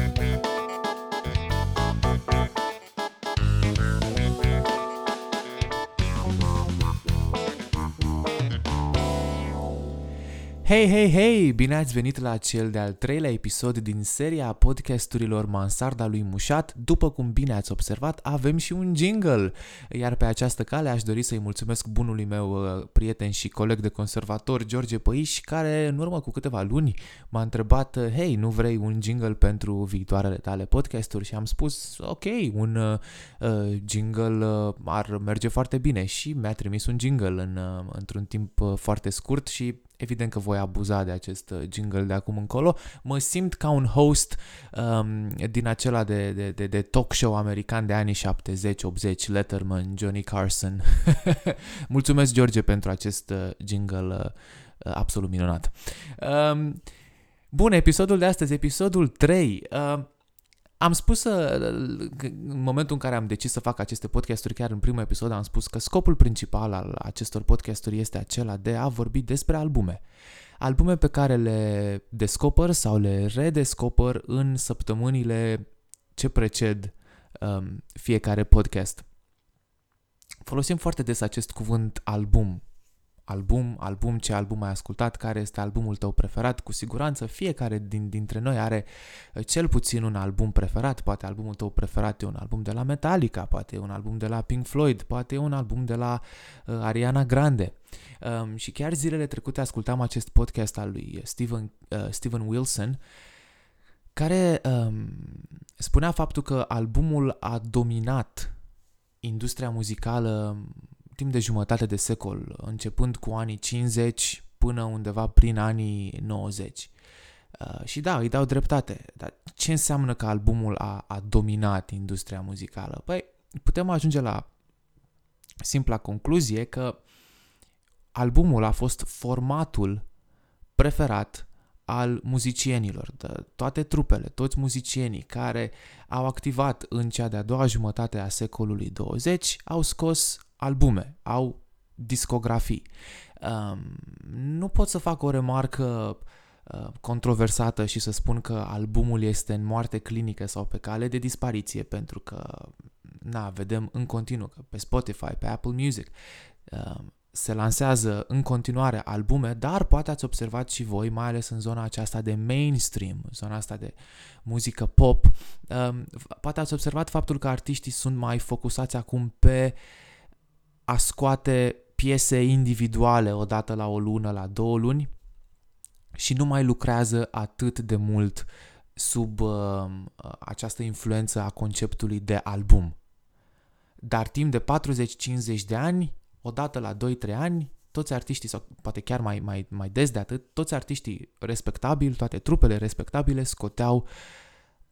Thank you. Hei, hei, hei! Bine ați venit la cel de-al treilea episod din seria podcasturilor Mansarda lui Mușat. După cum bine ați observat, avem și un jingle! Iar pe această cale aș dori să-i mulțumesc bunului meu uh, prieten și coleg de conservator, George Păiș, care în urmă cu câteva luni m-a întrebat uh, Hei, nu vrei un jingle pentru viitoarele tale podcasturi? Și am spus, ok, un uh, uh jingle uh, ar merge foarte bine și mi-a trimis un jingle în, uh, într-un timp uh, foarte scurt și evident că voi abuza de acest uh, jingle de acum încolo. Mă simt ca un host um, din acela de, de, de, de talk show american de anii 70-80, Letterman, Johnny Carson. Mulțumesc, George, pentru acest uh, jingle uh, absolut minunat. Um, bun, episodul de astăzi, episodul 3. Uh, am spus în momentul în care am decis să fac aceste podcasturi, chiar în primul episod am spus că scopul principal al acestor podcasturi este acela de a vorbi despre albume. Albume pe care le descoper sau le redescoper în săptămânile ce preced um, fiecare podcast. Folosim foarte des acest cuvânt album album, album, ce album ai ascultat, care este albumul tău preferat. Cu siguranță fiecare din, dintre noi are uh, cel puțin un album preferat. Poate albumul tău preferat e un album de la Metallica, poate e un album de la Pink Floyd, poate e un album de la uh, Ariana Grande. Um, și chiar zilele trecute ascultam acest podcast al lui Steven, uh, Steven Wilson, care um, spunea faptul că albumul a dominat industria muzicală timp de jumătate de secol, începând cu anii 50 până undeva prin anii 90. Uh, și da, îi dau dreptate. Dar ce înseamnă că albumul a, a dominat industria muzicală? Păi, putem ajunge la simpla concluzie că albumul a fost formatul preferat al muzicienilor, de toate trupele, toți muzicienii care au activat în cea de-a doua jumătate a secolului 20 au scos albume, au discografii. Um, nu pot să fac o remarcă uh, controversată și să spun că albumul este în moarte clinică sau pe cale de dispariție, pentru că, na, vedem în continuu că pe Spotify, pe Apple Music, uh, se lansează în continuare albume, dar poate ați observat și voi, mai ales în zona aceasta de mainstream, zona asta de muzică pop, um, poate ați observat faptul că artiștii sunt mai focusați acum pe uh, a scoate piese individuale odată la o lună, la două luni și nu mai lucrează atât de mult sub uh, această influență a conceptului de album. Dar timp de 40-50 de ani, odată la 2-3 ani, toți artiștii, sau poate chiar mai, mai, mai des de atât, toți artiștii respectabili, toate trupele respectabile scoteau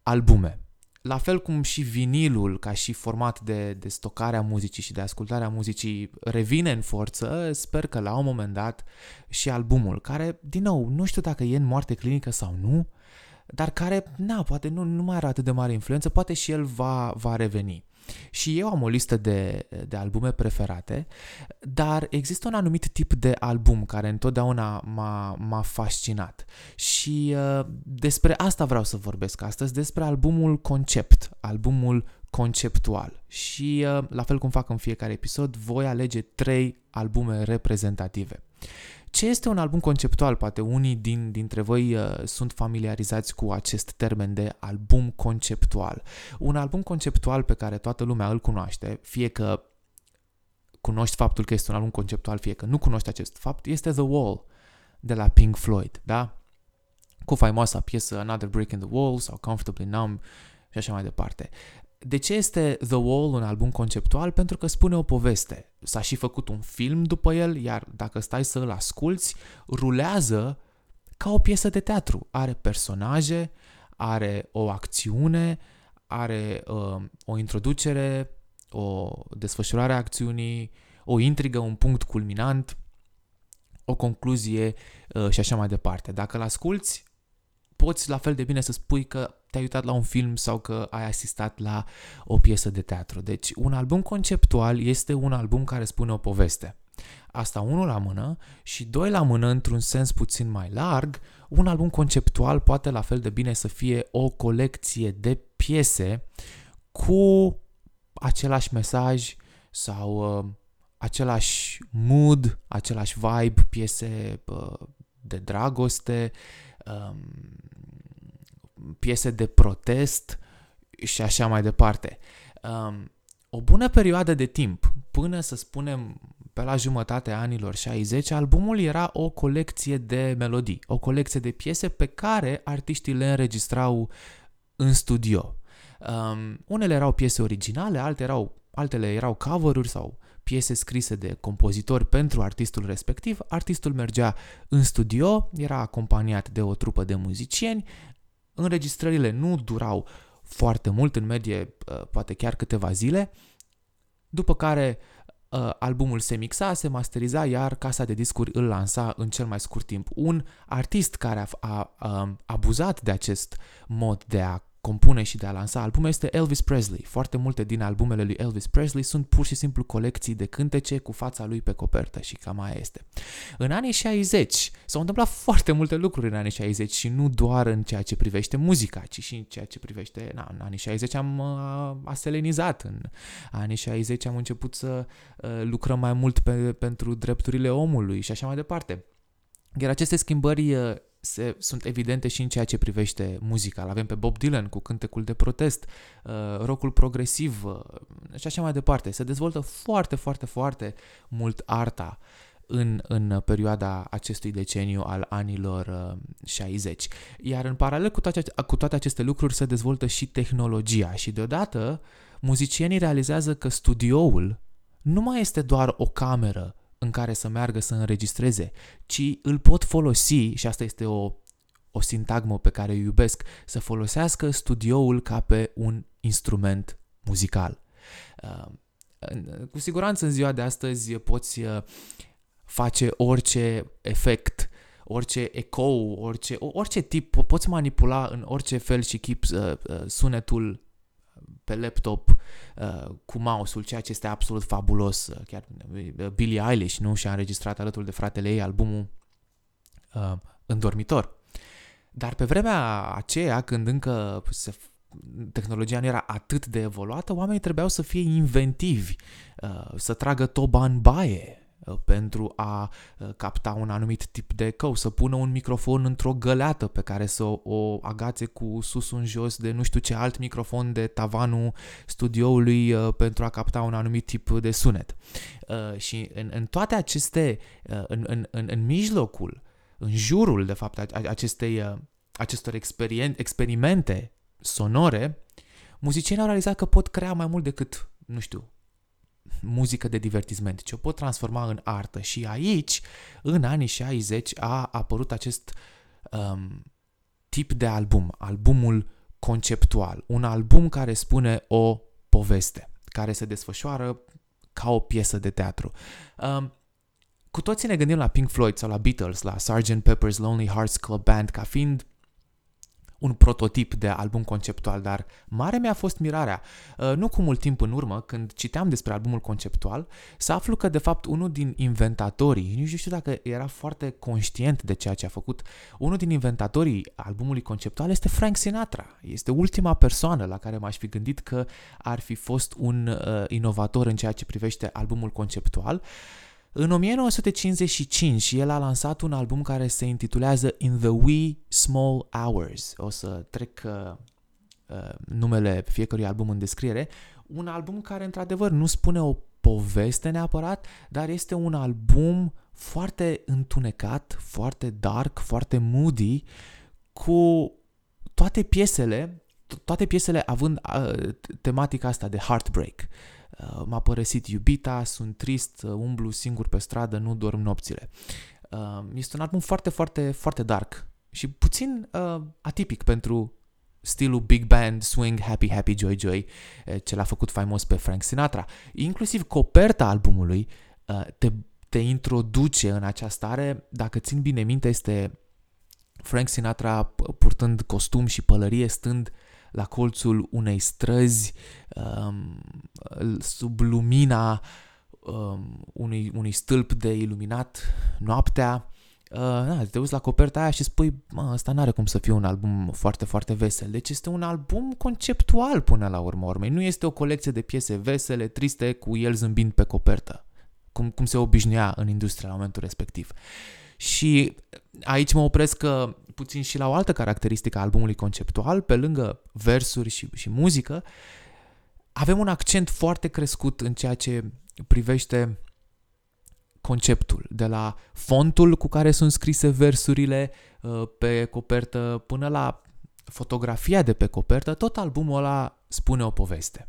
albume. La fel cum și vinilul, ca și format de, de stocare a muzicii și de ascultare a muzicii, revine în forță, sper că la un moment dat și albumul, care, din nou, nu știu dacă e în moarte clinică sau nu, dar care, na, poate nu, nu mai are atât de mare influență, poate și el va, va reveni. Și eu am o listă de, de albume preferate, dar există un anumit tip de album care întotdeauna m-a, m-a fascinat. Și uh, despre asta vreau să vorbesc astăzi, despre albumul concept, albumul conceptual. Și uh, la fel cum fac în fiecare episod, voi alege trei albume reprezentative. Ce este un album conceptual? Poate unii din, dintre voi uh, sunt familiarizați cu acest termen de album conceptual. Un album conceptual pe care toată lumea îl cunoaște, fie că cunoști faptul că este un album conceptual, fie că nu cunoști acest fapt, este The Wall de la Pink Floyd, da? Cu faimoasa piesă Another Break in the Wall sau Comfortably Numb și așa mai departe. De ce este The Wall un album conceptual? Pentru că spune o poveste. S-a și făcut un film după el, iar dacă stai să îl asculți, rulează ca o piesă de teatru. Are personaje, are o acțiune, are uh, o introducere, o desfășurare a acțiunii, o intrigă, un punct culminant, o concluzie uh, și așa mai departe. Dacă îl asculți, poți la fel de bine să spui că te-ai uitat la un film sau că ai asistat la o piesă de teatru. Deci un album conceptual este un album care spune o poveste. Asta unul la mână și doi la mână, într-un sens puțin mai larg, un album conceptual poate la fel de bine să fie o colecție de piese cu același mesaj sau uh, același mood, același vibe, piese uh, de dragoste, um, piese de protest și așa mai departe. Um, o bună perioadă de timp, până să spunem pe la jumătatea anilor 60, albumul era o colecție de melodii, o colecție de piese pe care artiștii le înregistrau în studio. Um, unele erau piese originale, alte erau, altele erau cover-uri sau piese scrise de compozitori pentru artistul respectiv. Artistul mergea în studio, era acompaniat de o trupă de muzicieni, înregistrările nu durau foarte mult, în medie uh, poate chiar câteva zile, după care uh, albumul se mixa, se masteriza, iar casa de discuri îl lansa în cel mai scurt timp. Un artist care a, a, a abuzat de acest mod de a compune și de a lansa albume este Elvis Presley. Foarte multe din albumele lui Elvis Presley sunt pur și simplu colecții de cântece cu fața lui pe copertă și cam aia este. În anii 60 s-au întâmplat foarte multe lucruri în anii 60 și nu doar în ceea ce privește muzica, ci și în ceea ce privește... Na, în anii 60 am uh, aselenizat, în anii 60 am început să uh, lucrăm mai mult pe, pentru drepturile omului și așa mai departe. Iar aceste schimbări uh, se, sunt evidente și în ceea ce privește muzica. L avem pe Bob Dylan cu cântecul de protest, uh, rockul progresiv uh, și așa mai departe. Se dezvoltă foarte, foarte, foarte mult arta în, în perioada acestui deceniu al anilor uh, 60. Iar în paralel cu toate, cu toate aceste lucruri se dezvoltă și tehnologia și deodată muzicienii realizează că studioul nu mai este doar o cameră în care să meargă să înregistreze, ci îl pot folosi, și asta este o, o sintagmă pe care o iubesc, să folosească studioul ca pe un instrument muzical. Uh, cu siguranță în ziua de astăzi poți uh, face orice efect, orice ecou, orice, orice tip, poți manipula în orice fel și chip uh, sunetul pe laptop uh, cu mouse-ul, ceea ce este absolut fabulos. Uh, chiar uh, Billie Eilish nu și-a înregistrat alături de fratele ei albumul uh, în dormitor. Dar pe vremea aceea, când încă se tehnologia nu era atât de evoluată, oamenii trebuiau să fie inventivi, uh, să tragă toba în baie, Uh, pentru a uh, capta un anumit tip de ecou, să pună un microfon într-o găleată pe care să o agațe cu sus în jos de nu știu ce alt microfon de tavanul studioului uh, pentru a capta un anumit tip de sunet. Și în, în toate aceste, în, în, în, în mijlocul, în jurul, de fapt, acestei, acestor experimente sonore, muzicienii au realizat că pot crea mai mult decât, nu știu, muzică de divertisment, ci o pot transforma în artă. Și aici, în anii 60, a apărut acest um, tip de album, albumul conceptual, un album care spune o poveste, care se desfășoară ca o piesă de teatru. Um, cu toții ne gândim la Pink Floyd sau la Beatles, la Sgt. Pepper's Lonely Hearts Club Band ca fiind un prototip de album conceptual, dar mare mi-a fost mirarea, uh, nu cu mult timp în urmă, când citeam despre albumul conceptual, să aflu că, de fapt, unul din inventatorii, nu știu dacă era foarte conștient de ceea ce a făcut, unul din inventatorii albumului conceptual este Frank Sinatra. Este ultima persoană la care m-aș fi gândit că ar fi fost un uh, inovator în ceea ce privește albumul conceptual. Uh, în 1955 el a lansat un album care se intitulează In the Wee Small Hours. O să trec uh, uh, numele fiecărui album în descriere. Un album care într-adevăr nu spune o poveste neapărat, dar este un album foarte întunecat, foarte dark, foarte moody, cu toate piesele, toate piesele având uh, tematica asta de heartbreak. Uh, Uh, m-a părăsit iubita, sunt trist, uh, umblu singur pe stradă, nu dorm nopțile. Uh, este un album foarte, foarte, foarte dark și puțin atipic pentru stilul big band, swing, happy, happy, joy, joy, ce l-a făcut faimos pe Frank Sinatra. Inclusiv coperta albumului te, te introduce în această stare, dacă țin bine minte, este Frank Sinatra purtând costum și pălărie, stând la colțul unei străzi um, sub lumina um, unui, unui stâlp de iluminat noaptea, uh, na, te uiți la coperta aia și spui, mă, ăsta n-are cum să fie un album foarte, foarte vesel. Deci este un album conceptual până la urmă urmei. Nu este o colecție de piese vesele, triste, cu el zâmbind pe copertă, cum, cum se obișnuia în industria la momentul respectiv. Și aici mă opresc uh, puțin și la o altă caracteristică a albumului conceptual, pe lângă versuri și, și muzică, avem un accent foarte crescut în ceea ce privește conceptul, de la fontul cu care sunt scrise versurile uh, pe copertă până la fotografia de pe copertă, tot albumul ăla spune o poveste.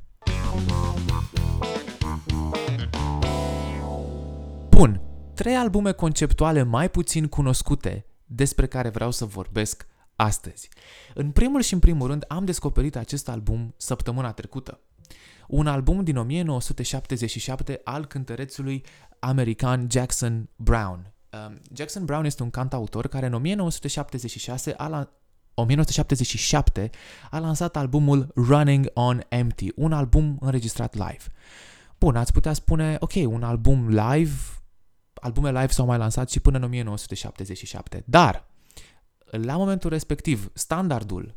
Bun, trei albume conceptuale mai puțin cunoscute despre care vreau să vorbesc astăzi. În primul și în primul rând am descoperit acest album săptămâna trecută. Un album din 1977 al cântărețului american Jackson Brown. Um, Jackson Brown este un cantautor care în 1976 a la 1977 a lansat albumul Running on Empty, un album înregistrat live. Bun, ați putea spune, ok, un album live, albume live s-au mai lansat și până în 1977, dar la momentul respectiv, standardul,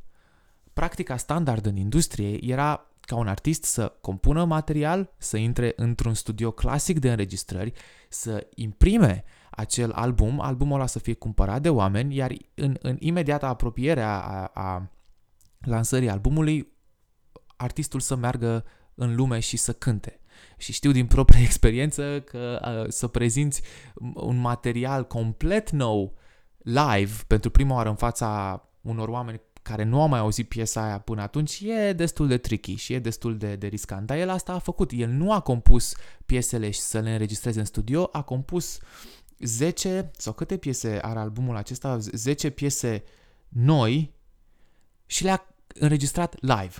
practica standard în industrie era ca un artist să compună material, să intre într-un studio clasic de înregistrări, să imprime acel album, albumul ăla să fie cumpărat de oameni, iar în, în imediata apropiere a, a, a lansării albumului, artistul să meargă în lume și să cânte. Și știu din proprie experiență că a, să prezinți un material complet nou live pentru prima oară în fața unor oameni care nu au mai auzit piesa aia până atunci, e destul de tricky și e destul de, de riscant. Dar el asta a făcut. El nu a compus piesele și să le înregistreze în studio, a compus 10 sau câte piese are albumul acesta, 10 piese noi și le-a înregistrat live.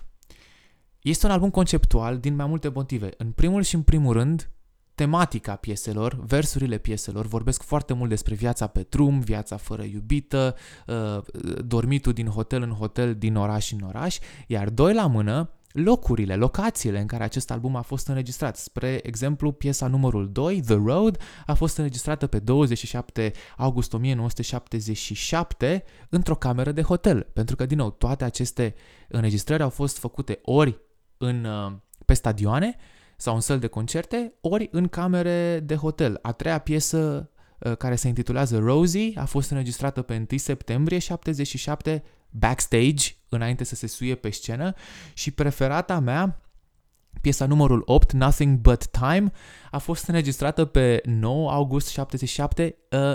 Este un album conceptual din mai multe motive. În primul și în primul rând, tematica pieselor, versurile pieselor vorbesc foarte mult despre viața pe drum, viața fără iubită, uh, dormitul din hotel în hotel, din oraș în oraș, iar doi la mână, locurile, locațiile în care acest album a fost înregistrat. Spre exemplu, piesa numărul 2, The Road, a fost înregistrată pe 27 august 1977 într-o cameră de hotel, pentru că, din nou, toate aceste înregistrări au fost făcute ori în, uh, pe stadioane, sau în săl de concerte, ori în camere de hotel. A treia piesă uh, care se intitulează Rosie a fost înregistrată pe 1 septembrie 77 backstage, înainte să se suie pe scenă și preferata mea, piesa numărul 8, Nothing But Time, a fost înregistrată pe 9 august 77 uh,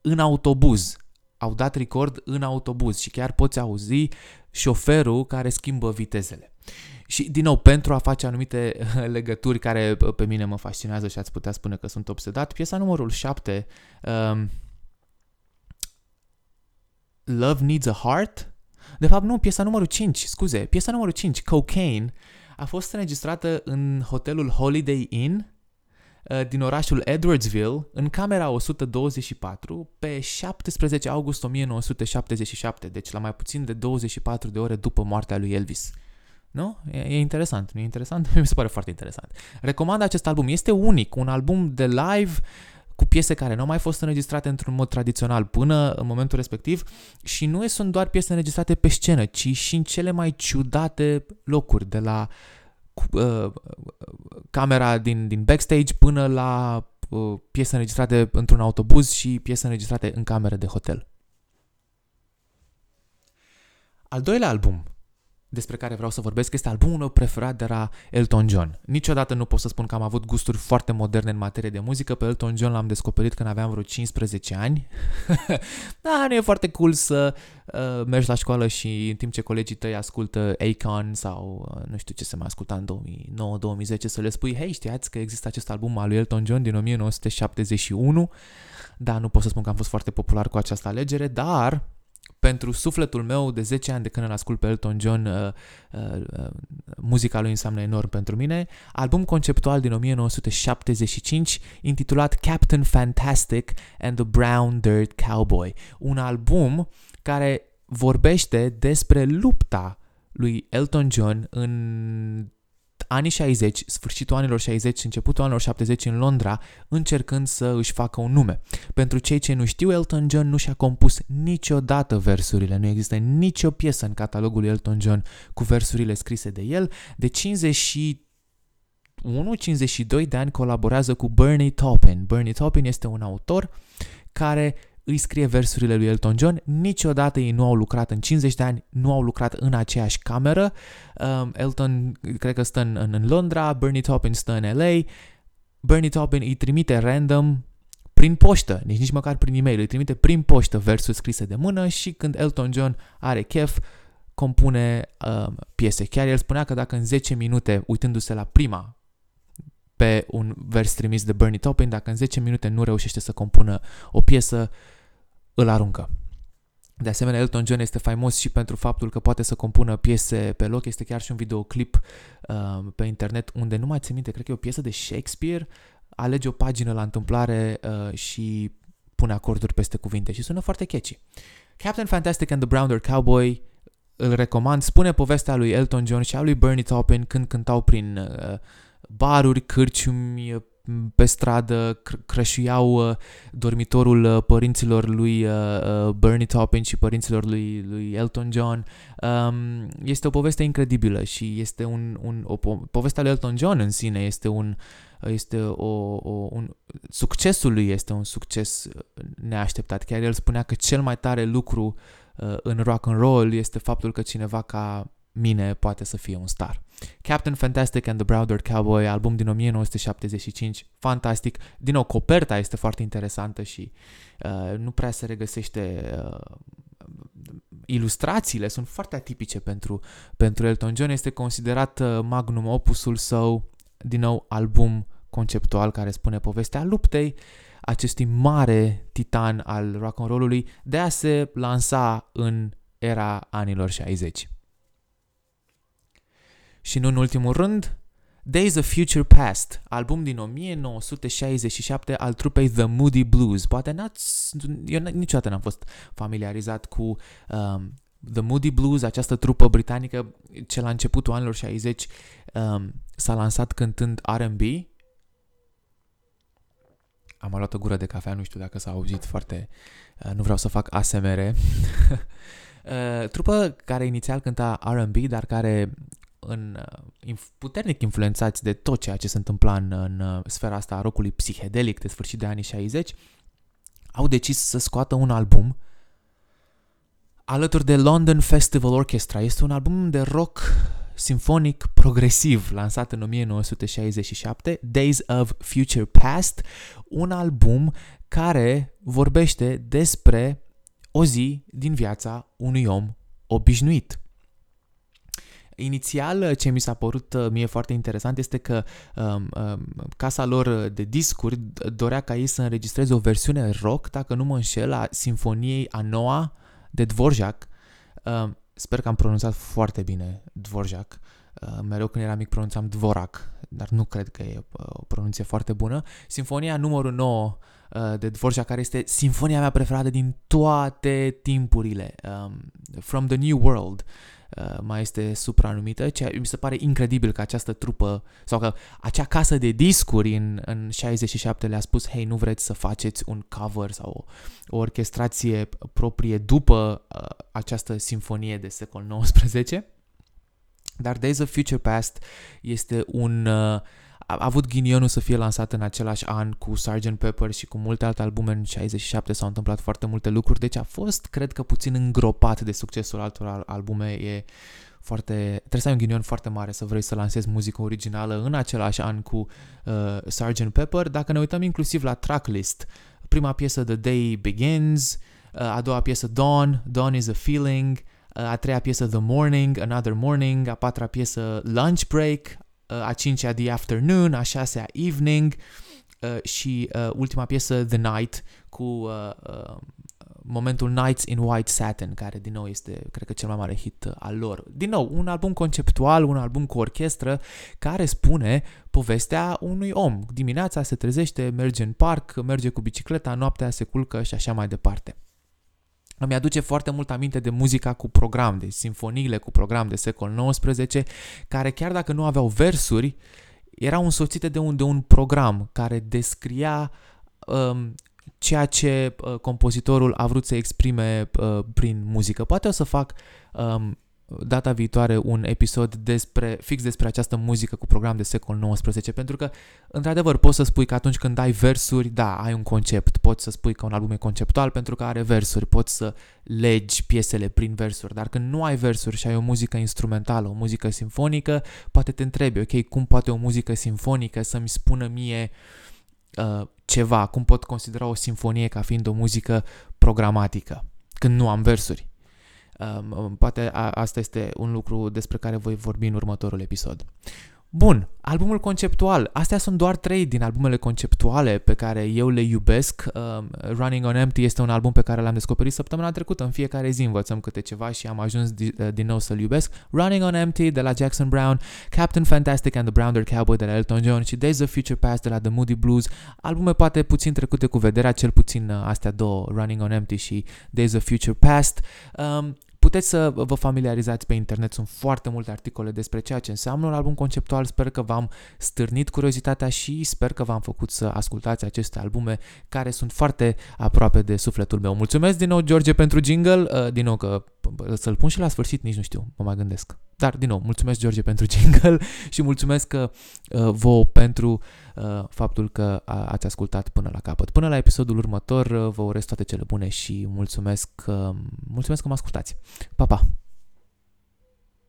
în autobuz. Au dat record în autobuz și chiar poți auzi șoferul care schimbă vitezele. Și, din nou, pentru a face anumite legături care pe mine mă fascinează și ați putea spune că sunt obsedat, piesa numărul 7, um, Love Needs a Heart, de fapt nu, piesa numărul 5, scuze, piesa numărul 5, Cocaine, a fost înregistrată în hotelul Holiday Inn uh, din orașul Edwardsville, în camera 124, pe 17 august 1977, deci la mai puțin de 24 de ore după moartea lui Elvis. Nu? E, e interesant, nu e interesant? Mi se pare foarte interesant. Recomand acest album, este unic, un album de live cu piese care nu au mai fost înregistrate într-un mod tradițional până în momentul respectiv și nu sunt doar piese înregistrate pe scenă, ci și în cele mai ciudate locuri, de la uh, camera din, din backstage până la uh, piese înregistrate într-un autobuz și piese înregistrate în camere de hotel. Al doilea album despre care vreau să vorbesc este albumul meu preferat de la Elton John. Niciodată nu pot să spun că am avut gusturi foarte moderne în materie de muzică. Pe Elton John l-am descoperit când aveam vreo 15 ani. da, nu e foarte cool să uh, mergi la școală și în timp ce colegii tăi ascultă Akon sau uh, nu știu ce se mai asculta în 2009-2010 să le spui, hei, știați că există acest album al lui Elton John din 1971? Da, nu pot să spun că am fost foarte popular cu această alegere, dar pentru sufletul meu de 10 ani de când îl ascult pe Elton John, uh, uh, uh, muzica lui înseamnă enorm pentru mine. Album conceptual din 1975 intitulat Captain Fantastic and the Brown Dirt Cowboy. Un album care vorbește despre lupta lui Elton John în anii 60, sfârșitul anilor 60, începutul anilor 70 în Londra, încercând să își facă un nume. Pentru cei ce nu știu, Elton John nu și-a compus niciodată versurile, nu există nicio piesă în catalogul lui Elton John cu versurile scrise de el. De 50 1-52 de ani colaborează cu Bernie Taupin. Bernie Taupin este un autor care îi scrie versurile lui Elton John. Niciodată ei nu au lucrat în 50 de ani, nu au lucrat în aceeași cameră. Um, Elton cred că stă în, în Londra, Bernie Taupin stă în LA. Bernie Taupin îi trimite random prin poștă, nici nici măcar prin e-mail, îi trimite prin poștă versuri scrise de mână și când Elton John are chef, compune um, piese. Chiar el spunea că dacă în 10 minute, uitându-se la prima pe un vers trimis de Bernie Taupin, dacă în 10 minute nu reușește să compună o piesă, îl aruncă. De asemenea, Elton John este faimos și pentru faptul că poate să compună piese pe loc. Este chiar și un videoclip uh, pe internet unde nu mai țin minte, cred că e o piesă de Shakespeare, alege o pagină la întâmplare uh, și pune acorduri peste cuvinte și sună foarte catchy. Captain Fantastic and the Brown Cowboy îl recomand, spune povestea lui Elton John și a lui Bernie Taupin când cântau prin uh, baruri, cârciumi, pe stradă, crășuiau uh, dormitorul uh, părinților lui uh, Bernie Taupin și părinților lui, lui Elton John. Um, este o poveste incredibilă și este un, un, o po- povestea lui Elton John în sine este un este o, o, un, succesul lui este un succes neașteptat. Chiar el spunea că cel mai tare lucru uh, în rock and roll este faptul că cineva ca mine poate să fie un star. Captain Fantastic and the Browder Cowboy, album din 1975, fantastic. Din nou, coperta este foarte interesantă și uh, nu prea se regăsește uh, ilustrațiile sunt foarte atipice pentru, pentru Elton John. Este considerat uh, magnum opusul său, din nou, album conceptual care spune povestea luptei acestui mare titan al rock and roll-ului de a se lansa în era anilor 60. Și nu în ultimul rând, Days of Future Past, album din 1967 al trupei The Moody Blues. Poate n-ați, eu niciodată n-am fost familiarizat cu um, The Moody Blues, această trupă britanică ce la începutul anilor 60 um, s-a lansat cântând R&B. Am luat o gură de cafea, nu știu dacă s-a auzit foarte... Uh, nu vreau să fac ASMR. uh, trupă care inițial cânta R&B, dar care în, uh, puternic influențați de tot ceea ce se întâmpla în, în uh, sfera asta a rockului psihedelic de sfârșit de anii 60, au decis să scoată un album alături de London Festival Orchestra. Este un album de rock sinfonic progresiv lansat în 1967, Days of Future Past, un album care vorbește despre o zi din viața unui om obișnuit. Inițial, ce mi s-a părut uh, mie foarte interesant este că um, um, casa lor de discuri dorea ca ei să înregistreze o versiune rock, dacă nu mă înșel, a Sinfoniei a noua de Dvorak. Um, sper că am pronunțat foarte bine Dvorak. Uh, mereu când eram mic pronunțam Dvorak, dar nu cred că e uh, o pronunție foarte bună. Sinfonia numărul 9 uh, de Dvorak, care este sinfonia mea preferată din toate timpurile, um, From the New World. Uh, mai este supranumită, ceea mi se pare incredibil că această trupă sau că acea casă de discuri în, în 67 le-a spus hei, nu vreți să faceți un cover sau o, o orchestrație proprie după uh, această sinfonie de secol XIX? Dar Days of Future Past este un uh, a avut ghinionul să fie lansat în același an cu Sgt. Pepper și cu multe alte albume în 67 s-au întâmplat foarte multe lucruri, deci a fost, cred că, puțin îngropat de succesul altor albume. E foarte, trebuie să ai un ghinion foarte mare să vrei să lansezi muzică originală în același an cu uh, Sgt. Pepper. Dacă ne uităm inclusiv la tracklist, prima piesă The Day Begins, uh, a doua piesă Dawn, Dawn is a Feeling, uh, a treia piesă The Morning, Another Morning, a patra piesă Lunch Break, Uh, a cincea The Afternoon, a șasea Evening uh, și uh, ultima piesă The Night cu uh, uh, momentul Nights in White Satin, care din nou este, cred că, cel mai mare hit al lor. Din nou, un album conceptual, un album cu orchestră, care spune povestea unui om. Dimineața se trezește, merge în parc, merge cu bicicleta, noaptea se culcă și așa mai departe. Îmi aduce foarte mult aminte de muzica cu program, de sinfoniile cu program de secol XIX, care chiar dacă nu aveau versuri, erau însoțite de un, de un program care descria um, ceea ce uh, compozitorul a vrut să exprime uh, prin muzică. Poate o să fac um, data viitoare un episod despre, fix despre această muzică cu program de secol XIX, pentru că, într-adevăr, poți să spui că atunci când ai versuri, da, ai un concept, poți să spui că un album e conceptual pentru că are versuri, poți să legi piesele prin versuri, dar când nu ai versuri și ai o muzică instrumentală, o muzică simfonică, poate te întrebi, ok, cum poate o muzică simfonică să-mi spună mie uh, ceva, cum pot considera o simfonie ca fiind o muzică programatică, când nu am versuri. Um, poate a, asta este un lucru despre care voi vorbi în următorul episod. Bun, albumul conceptual. Astea sunt doar trei din albumele conceptuale pe care eu le iubesc. Um, Running on Empty este un album pe care l-am descoperit săptămâna trecută. În fiecare zi învățăm câte ceva și am ajuns di- uh, din nou să-l iubesc. Running on Empty de la Jackson Brown, Captain Fantastic and the Brown Cowboy de la Elton John și Days of Future Past de la The Moody Blues. Albume poate puțin trecute cu vederea, cel puțin uh, astea două, Running on Empty și Days of Future Past. Um, Puteți să vă familiarizați pe internet, sunt foarte multe articole despre ceea ce înseamnă un album conceptual, sper că v-am stârnit curiozitatea și sper că v-am făcut să ascultați aceste albume care sunt foarte aproape de sufletul meu. Mulțumesc din nou, George, pentru jingle, uh, din nou că să-l pun și la sfârșit, nici nu știu, mă mai gândesc. Dar, din nou, mulțumesc, George, pentru jingle și mulțumesc că uh, vouă pentru uh, faptul că ați ascultat până la capăt. Până la episodul următor, uh, vă urez toate cele bune și mulțumesc, uh, mulțumesc că mă ascultați. Pa, pa!